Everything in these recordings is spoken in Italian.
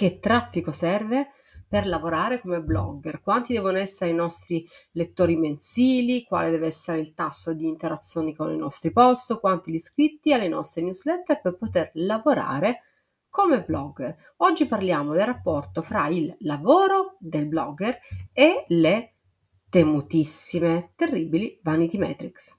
che traffico serve per lavorare come blogger, quanti devono essere i nostri lettori mensili, quale deve essere il tasso di interazioni con i nostri post, quanti gli iscritti alle nostre newsletter per poter lavorare come blogger. Oggi parliamo del rapporto fra il lavoro del blogger e le temutissime, terribili vanity metrics.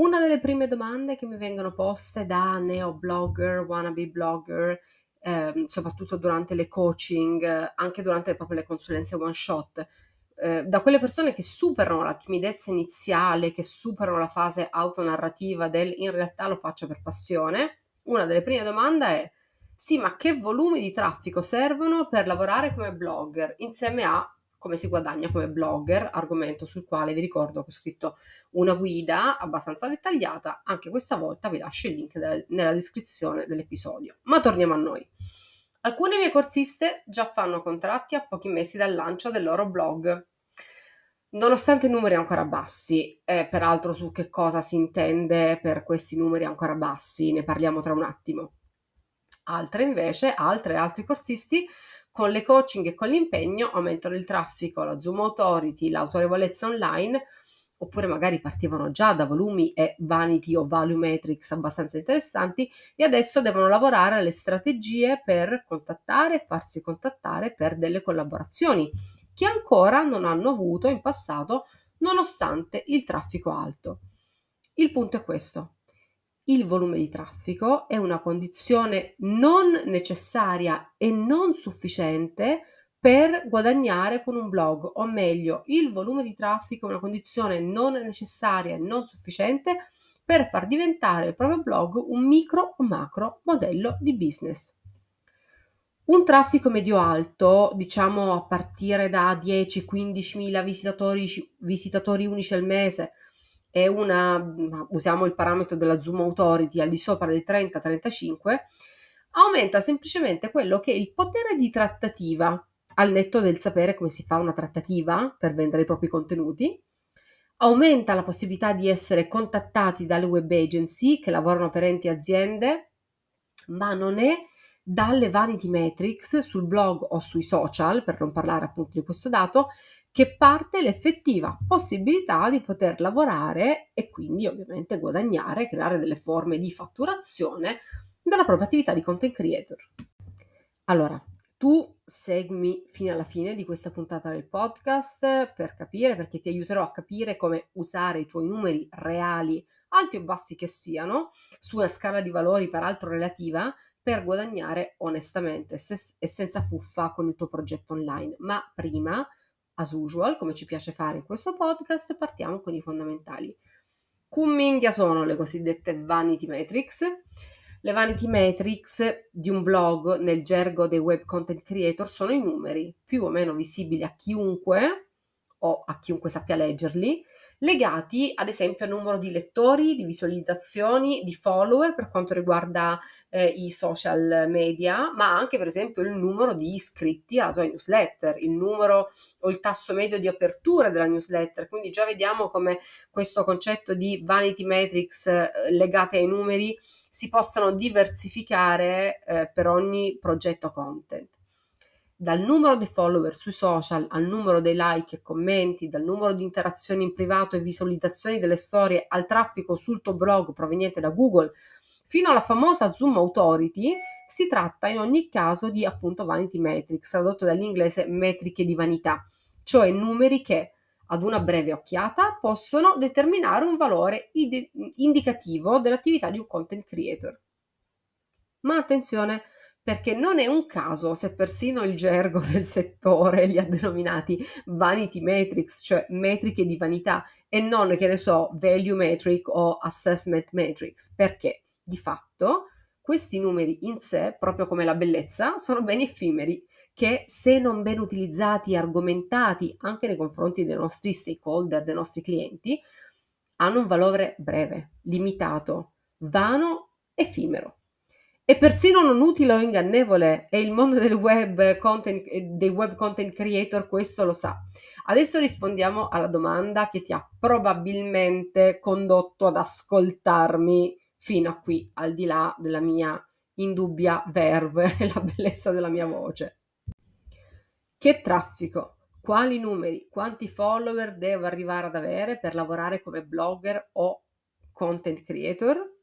Una delle prime domande che mi vengono poste da neo blogger, wannabe blogger, eh, soprattutto durante le coaching, anche durante proprio le consulenze one shot, eh, da quelle persone che superano la timidezza iniziale, che superano la fase autonarrativa del in realtà lo faccio per passione, una delle prime domande è sì, ma che volumi di traffico servono per lavorare come blogger insieme a come si guadagna come blogger, argomento sul quale vi ricordo che ho scritto una guida abbastanza dettagliata, anche questa volta vi lascio il link della, nella descrizione dell'episodio. Ma torniamo a noi. Alcune mie corsiste già fanno contratti a pochi mesi dal lancio del loro blog. Nonostante i numeri ancora bassi, e peraltro su che cosa si intende per questi numeri ancora bassi, ne parliamo tra un attimo. Altre invece, altre altri corsisti con le coaching e con l'impegno aumentano il traffico, la Zoom Authority, l'autorevolezza online, oppure magari partivano già da volumi e vanity o value metrics abbastanza interessanti e adesso devono lavorare alle strategie per contattare e farsi contattare per delle collaborazioni che ancora non hanno avuto in passato nonostante il traffico alto. Il punto è questo il volume di traffico è una condizione non necessaria e non sufficiente per guadagnare con un blog, o meglio, il volume di traffico è una condizione non necessaria e non sufficiente per far diventare il proprio blog un micro o macro modello di business. Un traffico medio-alto, diciamo a partire da 10-15 mila visitatori, visitatori unici al mese, è una, usiamo il parametro della Zoom Authority al di sopra del 30-35, aumenta semplicemente quello che è il potere di trattativa al netto del sapere come si fa una trattativa per vendere i propri contenuti, aumenta la possibilità di essere contattati dalle web agency che lavorano per enti aziende, ma non è dalle vanity metrics sul blog o sui social, per non parlare appunto di questo dato, che parte l'effettiva possibilità di poter lavorare e quindi ovviamente guadagnare, creare delle forme di fatturazione della propria attività di content creator. Allora, tu seguimi fino alla fine di questa puntata del podcast per capire, perché ti aiuterò a capire come usare i tuoi numeri reali, alti o bassi che siano, su una scala di valori peraltro relativa, per guadagnare onestamente e senza fuffa con il tuo progetto online. Ma prima as usual, come ci piace fare in questo podcast, partiamo con i fondamentali. Cum sono le cosiddette vanity metrics. Le vanity metrics di un blog nel gergo dei web content creator sono i numeri più o meno visibili a chiunque o a chiunque sappia leggerli legati ad esempio al numero di lettori, di visualizzazioni, di follower per quanto riguarda eh, i social media, ma anche per esempio il numero di iscritti alla tua newsletter, il numero o il tasso medio di apertura della newsletter. Quindi già vediamo come questo concetto di vanity metrics eh, legate ai numeri si possano diversificare eh, per ogni progetto content dal numero dei follower sui social al numero dei like e commenti, dal numero di interazioni in privato e visualizzazioni delle storie al traffico sul tuo blog proveniente da Google, fino alla famosa Zoom Authority, si tratta in ogni caso di appunto vanity metrics, tradotto dall'inglese metriche di vanità, cioè numeri che ad una breve occhiata possono determinare un valore ide- indicativo dell'attività di un content creator. Ma attenzione, perché non è un caso se persino il gergo del settore li ha denominati vanity metrics, cioè metriche di vanità, e non, che ne so, value metric o assessment metrics, perché di fatto questi numeri in sé, proprio come la bellezza, sono beni effimeri che se non ben utilizzati e argomentati anche nei confronti dei nostri stakeholder, dei nostri clienti, hanno un valore breve, limitato, vano, effimero. E persino non utile o ingannevole, e il mondo del web content, dei web content creator questo lo sa. Adesso rispondiamo alla domanda che ti ha probabilmente condotto ad ascoltarmi fino a qui, al di là della mia indubbia verve e la bellezza della mia voce. Che traffico? Quali numeri? Quanti follower devo arrivare ad avere per lavorare come blogger o content creator?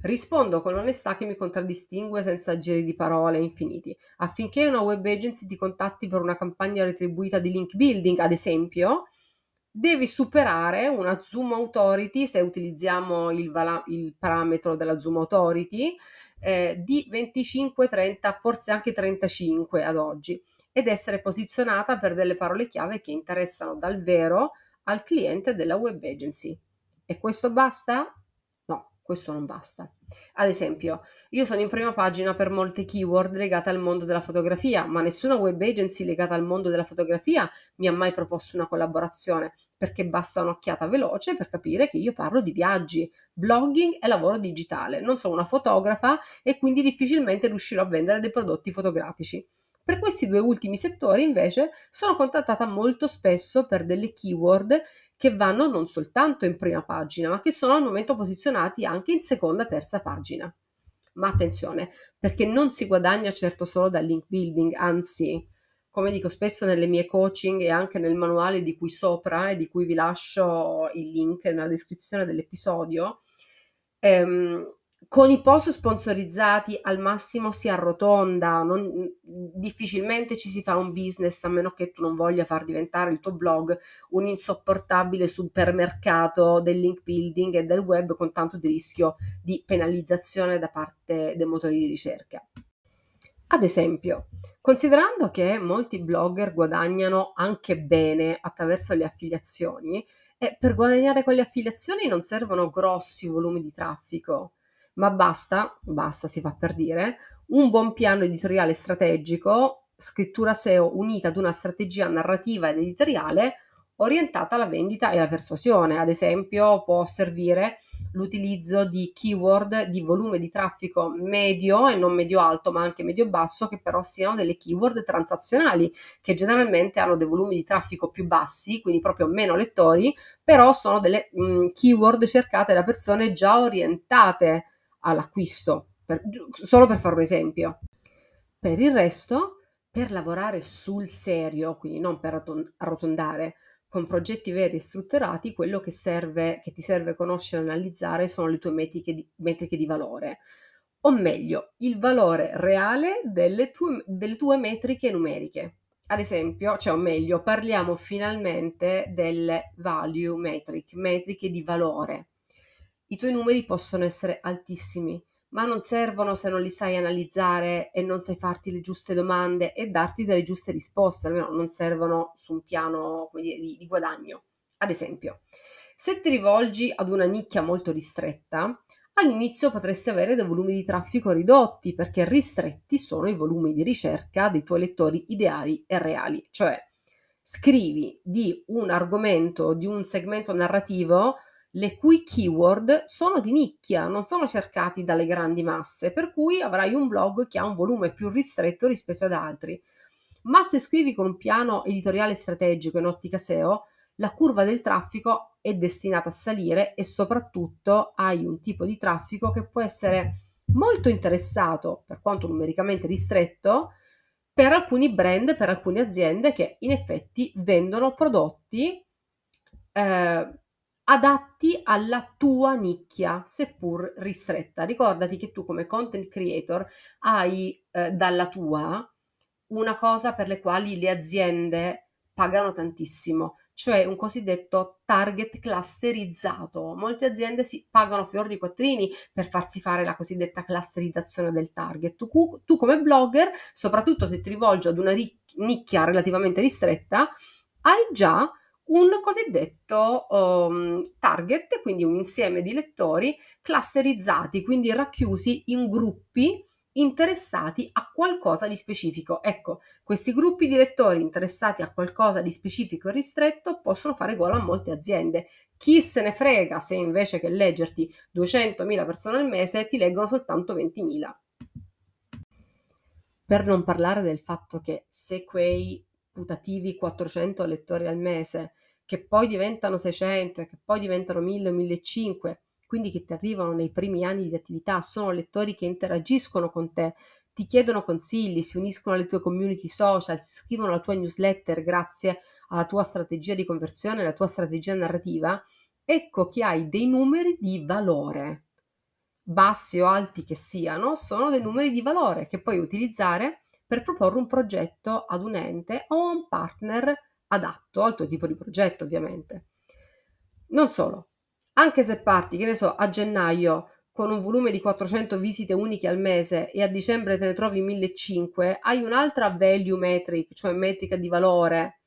Rispondo con onestà che mi contraddistingue senza giri di parole infiniti. Affinché una web agency ti contatti per una campagna retribuita di link building, ad esempio, devi superare una Zoom Authority, se utilizziamo il, vala- il parametro della Zoom Authority, eh, di 25, 30, forse anche 35 ad oggi, ed essere posizionata per delle parole chiave che interessano dal vero al cliente della web agency. E questo basta? Questo non basta. Ad esempio, io sono in prima pagina per molte keyword legate al mondo della fotografia, ma nessuna web agency legata al mondo della fotografia mi ha mai proposto una collaborazione, perché basta un'occhiata veloce per capire che io parlo di viaggi, blogging e lavoro digitale. Non sono una fotografa e quindi difficilmente riuscirò a vendere dei prodotti fotografici. Per questi due ultimi settori invece sono contattata molto spesso per delle keyword che vanno non soltanto in prima pagina, ma che sono al momento posizionati anche in seconda, terza pagina. Ma attenzione, perché non si guadagna certo solo dal link building, anzi, come dico spesso nelle mie coaching e anche nel manuale di cui sopra e di cui vi lascio il link nella descrizione dell'episodio, ehm, con i post sponsorizzati al massimo si arrotonda, non, difficilmente ci si fa un business a meno che tu non voglia far diventare il tuo blog un insopportabile supermercato del link building e del web con tanto di rischio di penalizzazione da parte dei motori di ricerca. Ad esempio, considerando che molti blogger guadagnano anche bene attraverso le affiliazioni, e per guadagnare con le affiliazioni non servono grossi volumi di traffico ma basta, basta si fa per dire, un buon piano editoriale strategico, scrittura SEO unita ad una strategia narrativa ed editoriale orientata alla vendita e alla persuasione. Ad esempio, può servire l'utilizzo di keyword di volume di traffico medio e non medio-alto, ma anche medio-basso, che però siano delle keyword transazionali, che generalmente hanno dei volumi di traffico più bassi, quindi proprio meno lettori, però sono delle mh, keyword cercate da persone già orientate all'acquisto, per, solo per fare un esempio. Per il resto, per lavorare sul serio, quindi non per arrotondare, con progetti veri e strutturati, quello che, serve, che ti serve conoscere e analizzare sono le tue metriche di, metriche di valore, o meglio, il valore reale delle tue, delle tue metriche numeriche. Ad esempio, cioè o meglio, parliamo finalmente delle value metric, metriche di valore. I tuoi numeri possono essere altissimi, ma non servono se non li sai analizzare e non sai farti le giuste domande e darti delle giuste risposte, almeno non servono su un piano dire, di, di guadagno. Ad esempio, se ti rivolgi ad una nicchia molto ristretta, all'inizio potresti avere dei volumi di traffico ridotti perché ristretti sono i volumi di ricerca dei tuoi lettori ideali e reali, cioè scrivi di un argomento, di un segmento narrativo le cui keyword sono di nicchia, non sono cercati dalle grandi masse, per cui avrai un blog che ha un volume più ristretto rispetto ad altri. Ma se scrivi con un piano editoriale strategico in ottica SEO, la curva del traffico è destinata a salire e soprattutto hai un tipo di traffico che può essere molto interessato, per quanto numericamente ristretto, per alcuni brand, per alcune aziende che in effetti vendono prodotti eh, adatti alla tua nicchia, seppur ristretta. Ricordati che tu come content creator hai eh, dalla tua una cosa per le quali le aziende pagano tantissimo, cioè un cosiddetto target clusterizzato. Molte aziende si pagano fior di quattrini per farsi fare la cosiddetta clusterizzazione del target. Tu, tu come blogger, soprattutto se ti rivolgi ad una nicchia relativamente ristretta, hai già un cosiddetto um, target, quindi un insieme di lettori clusterizzati, quindi racchiusi in gruppi interessati a qualcosa di specifico. Ecco, questi gruppi di lettori interessati a qualcosa di specifico e ristretto possono fare gola a molte aziende. Chi se ne frega se invece che leggerti 200.000 persone al mese ti leggono soltanto 20.000. Per non parlare del fatto che se quei putativi 400 lettori al mese, che poi diventano 600 e che poi diventano 1000 o 1500, quindi che ti arrivano nei primi anni di attività, sono lettori che interagiscono con te, ti chiedono consigli, si uniscono alle tue community social, si iscrivono alla tua newsletter grazie alla tua strategia di conversione, alla tua strategia narrativa, ecco che hai dei numeri di valore. Bassi o alti che siano, sono dei numeri di valore che puoi utilizzare per proporre un progetto ad un ente o a un partner adatto al tuo tipo di progetto, ovviamente. Non solo, anche se parti, che ne so, a gennaio con un volume di 400 visite uniche al mese e a dicembre te ne trovi 1500, hai un'altra value metric, cioè metrica di valore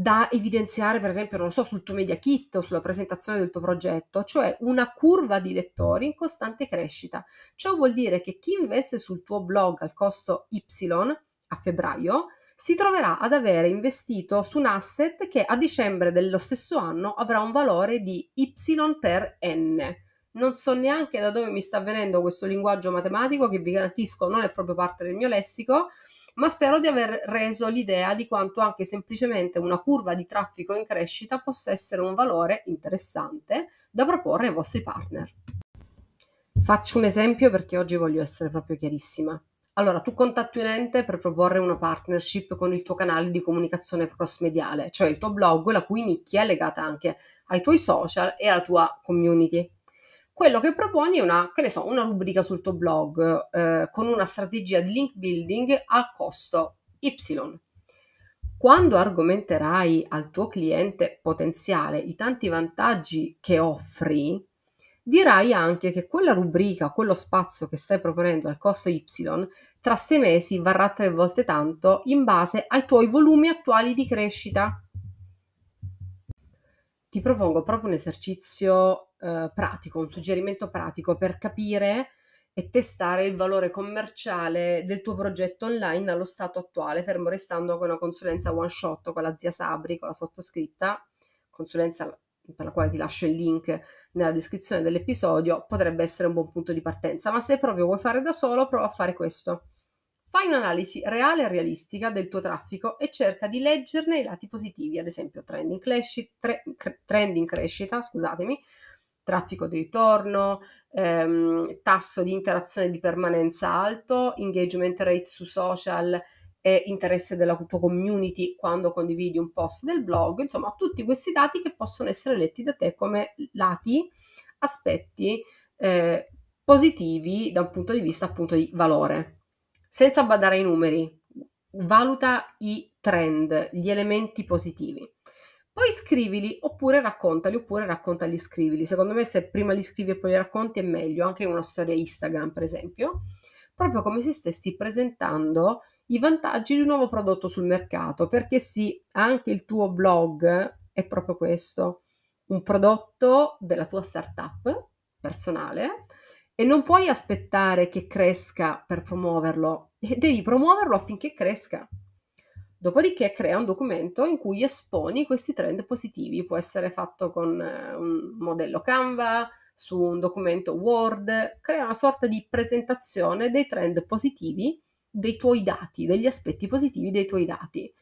da evidenziare, per esempio, non so, sul tuo media kit o sulla presentazione del tuo progetto, cioè una curva di lettori in costante crescita. Ciò vuol dire che chi investe sul tuo blog al costo Y a febbraio si troverà ad avere investito su un asset che a dicembre dello stesso anno avrà un valore di y per n. Non so neanche da dove mi sta venendo questo linguaggio matematico che vi garantisco non è proprio parte del mio lessico, ma spero di aver reso l'idea di quanto anche semplicemente una curva di traffico in crescita possa essere un valore interessante da proporre ai vostri partner. Faccio un esempio perché oggi voglio essere proprio chiarissima. Allora, tu contatti un ente per proporre una partnership con il tuo canale di comunicazione cross-mediale, cioè il tuo blog, la cui nicchia è legata anche ai tuoi social e alla tua community. Quello che proponi è una, che ne so, una rubrica sul tuo blog eh, con una strategia di link building a costo Y. Quando argomenterai al tuo cliente potenziale i tanti vantaggi che offri, dirai anche che quella rubrica, quello spazio che stai proponendo al costo Y, tra sei mesi varrà tre volte tanto in base ai tuoi volumi attuali di crescita. Ti propongo proprio un esercizio eh, pratico, un suggerimento pratico per capire e testare il valore commerciale del tuo progetto online allo stato attuale, fermo restando con una consulenza one shot con la zia Sabri, con la sottoscritta, consulenza per la quale ti lascio il link nella descrizione dell'episodio, potrebbe essere un buon punto di partenza. Ma se proprio vuoi fare da solo, prova a fare questo. Fai un'analisi reale e realistica del tuo traffico e cerca di leggerne i lati positivi, ad esempio trend in, cresci- tre- trend in crescita, scusatemi, traffico di ritorno, ehm, tasso di interazione di permanenza alto, engagement rate su social e interesse della tua community quando condividi un post del blog, insomma tutti questi dati che possono essere letti da te come lati, aspetti eh, positivi da un punto di vista appunto di valore, senza badare ai numeri, valuta i trend, gli elementi positivi. Poi scrivili oppure raccontali, oppure raccontali, scrivili. Secondo me se prima li scrivi e poi li racconti è meglio, anche in una storia Instagram per esempio, proprio come se stessi presentando i vantaggi di un nuovo prodotto sul mercato, perché sì, anche il tuo blog è proprio questo, un prodotto della tua startup personale e non puoi aspettare che cresca per promuoverlo, devi promuoverlo affinché cresca. Dopodiché crea un documento in cui esponi questi trend positivi, può essere fatto con eh, un modello Canva, su un documento Word, crea una sorta di presentazione dei trend positivi dei tuoi dati, degli aspetti positivi dei tuoi dati.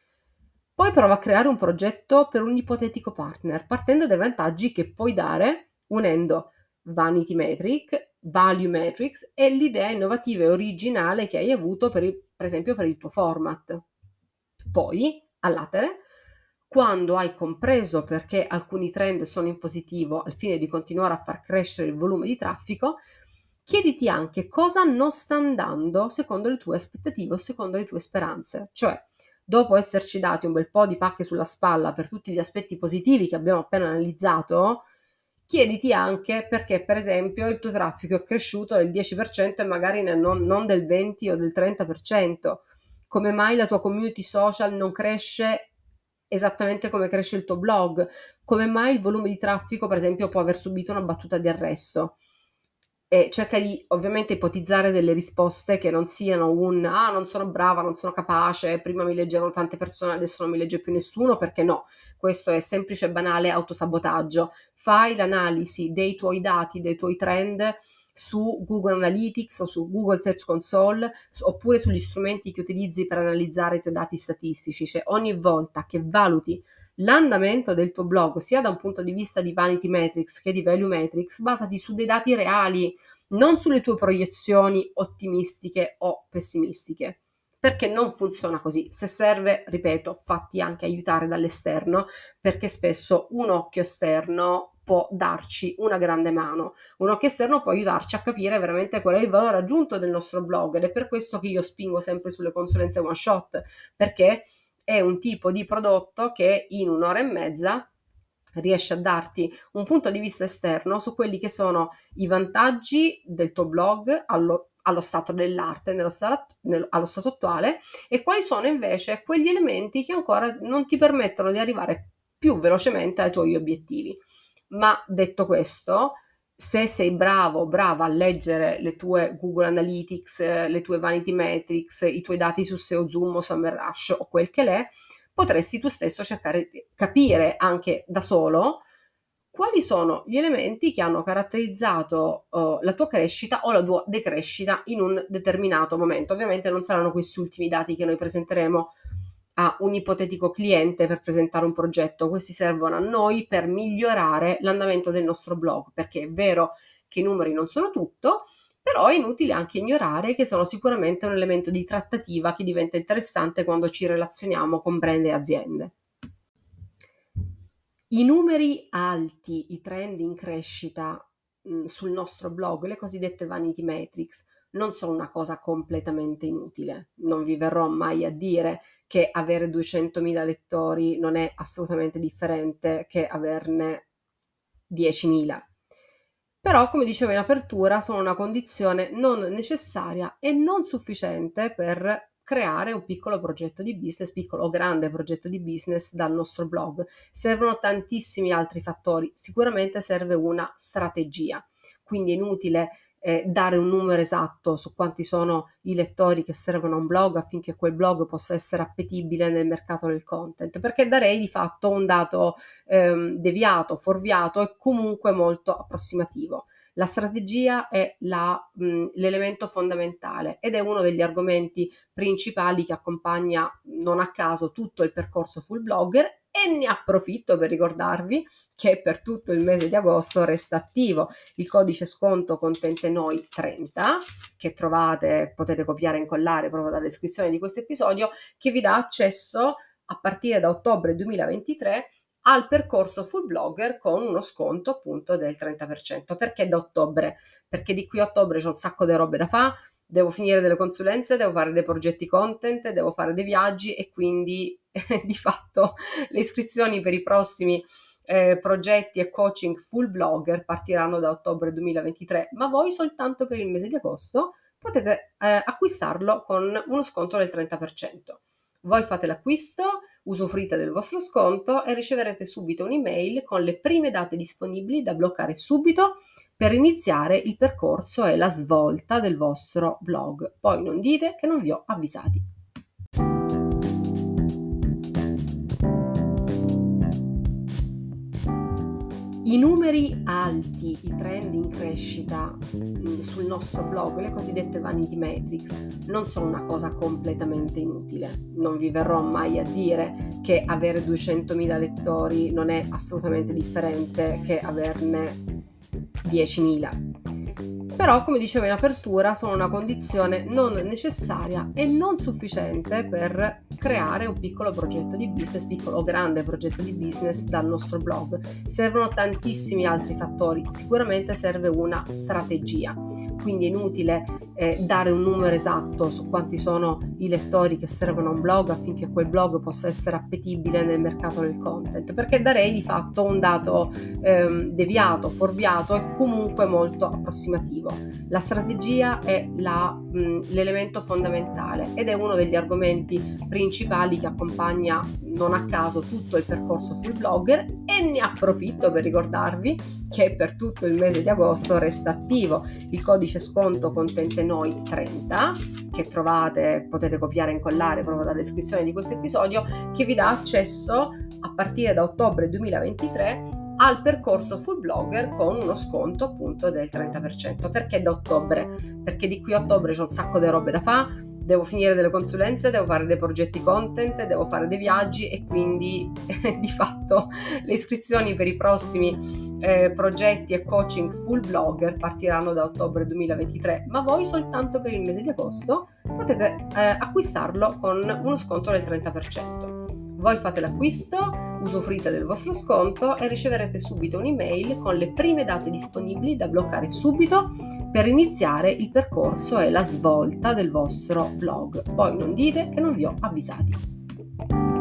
Poi prova a creare un progetto per un ipotetico partner, partendo dai vantaggi che puoi dare unendo vanity metric, value metrics e l'idea innovativa e originale che hai avuto per, il, per esempio per il tuo format. Poi, all'atere, quando hai compreso perché alcuni trend sono in positivo al fine di continuare a far crescere il volume di traffico, chiediti anche cosa non sta andando secondo le tue aspettative o secondo le tue speranze. Cioè, dopo esserci dati un bel po' di pacche sulla spalla per tutti gli aspetti positivi che abbiamo appena analizzato, chiediti anche perché, per esempio, il tuo traffico è cresciuto del 10% e magari non, non del 20 o del 30%. Come mai la tua community social non cresce esattamente come cresce il tuo blog? Come mai il volume di traffico, per esempio, può aver subito una battuta di arresto? E cerca di ovviamente ipotizzare delle risposte che non siano un ah non sono brava, non sono capace, prima mi leggevano tante persone, adesso non mi legge più nessuno, perché no, questo è semplice e banale autosabotaggio. Fai l'analisi dei tuoi dati, dei tuoi trend su Google Analytics o su Google Search Console oppure sugli strumenti che utilizzi per analizzare i tuoi dati statistici, cioè ogni volta che valuti l'andamento del tuo blog, sia da un punto di vista di vanity metrics che di value metrics, basati su dei dati reali, non sulle tue proiezioni ottimistiche o pessimistiche. Perché non funziona così. Se serve, ripeto, fatti anche aiutare dall'esterno, perché spesso un occhio esterno può darci una grande mano. Un occhio esterno può aiutarci a capire veramente qual è il valore aggiunto del nostro blog ed è per questo che io spingo sempre sulle consulenze one shot, perché è un tipo di prodotto che in un'ora e mezza riesce a darti un punto di vista esterno su quelli che sono i vantaggi del tuo blog allo, allo stato dell'arte, nello stato, nel, allo stato attuale, e quali sono invece quegli elementi che ancora non ti permettono di arrivare più velocemente ai tuoi obiettivi. Ma detto questo, se sei bravo o brava a leggere le tue Google Analytics, le tue Vanity Metrics, i tuoi dati su SEO Zoom o Summer Rush o quel che l'è, potresti tu stesso cercare di capire anche da solo quali sono gli elementi che hanno caratterizzato uh, la tua crescita o la tua decrescita in un determinato momento. Ovviamente non saranno questi ultimi dati che noi presenteremo a un ipotetico cliente per presentare un progetto, questi servono a noi per migliorare l'andamento del nostro blog, perché è vero che i numeri non sono tutto, però è inutile anche ignorare che sono sicuramente un elemento di trattativa che diventa interessante quando ci relazioniamo con brand e aziende. I numeri alti, i trend in crescita mh, sul nostro blog, le cosiddette vanity metrics, non sono una cosa completamente inutile. Non vi verrò mai a dire che avere 200.000 lettori non è assolutamente differente che averne 10.000. Però, come dicevo in apertura, sono una condizione non necessaria e non sufficiente per creare un piccolo progetto di business, piccolo o grande progetto di business dal nostro blog. Servono tantissimi altri fattori, sicuramente serve una strategia, quindi è inutile eh, dare un numero esatto su quanti sono i lettori che servono a un blog affinché quel blog possa essere appetibile nel mercato del content, perché darei di fatto un dato ehm, deviato, fuorviato e comunque molto approssimativo. La strategia è la, mh, l'elemento fondamentale ed è uno degli argomenti principali che accompagna non a caso tutto il percorso full blogger e ne approfitto per ricordarvi che per tutto il mese di agosto resta attivo il codice sconto contente noi 30 che trovate, potete copiare e incollare proprio dalla descrizione di questo episodio che vi dà accesso a partire da ottobre 2023 al percorso full blogger con uno sconto appunto del 30%. Perché da ottobre? Perché di qui a ottobre c'è un sacco di robe da fare, devo finire delle consulenze, devo fare dei progetti content, devo fare dei viaggi e quindi di fatto le iscrizioni per i prossimi eh, progetti e coaching full blogger partiranno da ottobre 2023, ma voi soltanto per il mese di agosto potete eh, acquistarlo con uno sconto del 30%. Voi fate l'acquisto, usufruite del vostro sconto e riceverete subito un'email con le prime date disponibili da bloccare subito per iniziare il percorso e la svolta del vostro blog. Poi non dite che non vi ho avvisati. I numeri alti, i trend in crescita mm, sul nostro blog, le cosiddette vanity metrics, non sono una cosa completamente inutile. Non vi verrò mai a dire che avere 200.000 lettori non è assolutamente differente che averne 10.000. Però, come dicevo in apertura, sono una condizione non necessaria e non sufficiente per creare un piccolo progetto di business, piccolo o grande progetto di business dal nostro blog. Servono tantissimi altri fattori, sicuramente serve una strategia, quindi è inutile eh, dare un numero esatto su quanti sono i lettori che servono a un blog affinché quel blog possa essere appetibile nel mercato del content, perché darei di fatto un dato ehm, deviato, fuorviato e comunque molto approssimativo. La strategia è la, mh, l'elemento fondamentale ed è uno degli argomenti principali che accompagna non a caso tutto il percorso full blogger e ne approfitto per ricordarvi che per tutto il mese di agosto resta attivo il codice sconto contente noi 30 che trovate, potete copiare e incollare proprio dalla descrizione di questo episodio che vi dà accesso a partire da ottobre 2023 al percorso full blogger con uno sconto appunto del 30%. Perché da ottobre? Perché di qui a ottobre c'è un sacco di robe da fare, devo finire delle consulenze, devo fare dei progetti content, devo fare dei viaggi e quindi di fatto le iscrizioni per i prossimi eh, progetti e coaching full blogger partiranno da ottobre 2023, ma voi soltanto per il mese di agosto potete eh, acquistarlo con uno sconto del 30%. Voi fate l'acquisto, usufruite del vostro sconto e riceverete subito un'email con le prime date disponibili da bloccare subito per iniziare il percorso e la svolta del vostro blog. Poi non dite che non vi ho avvisati.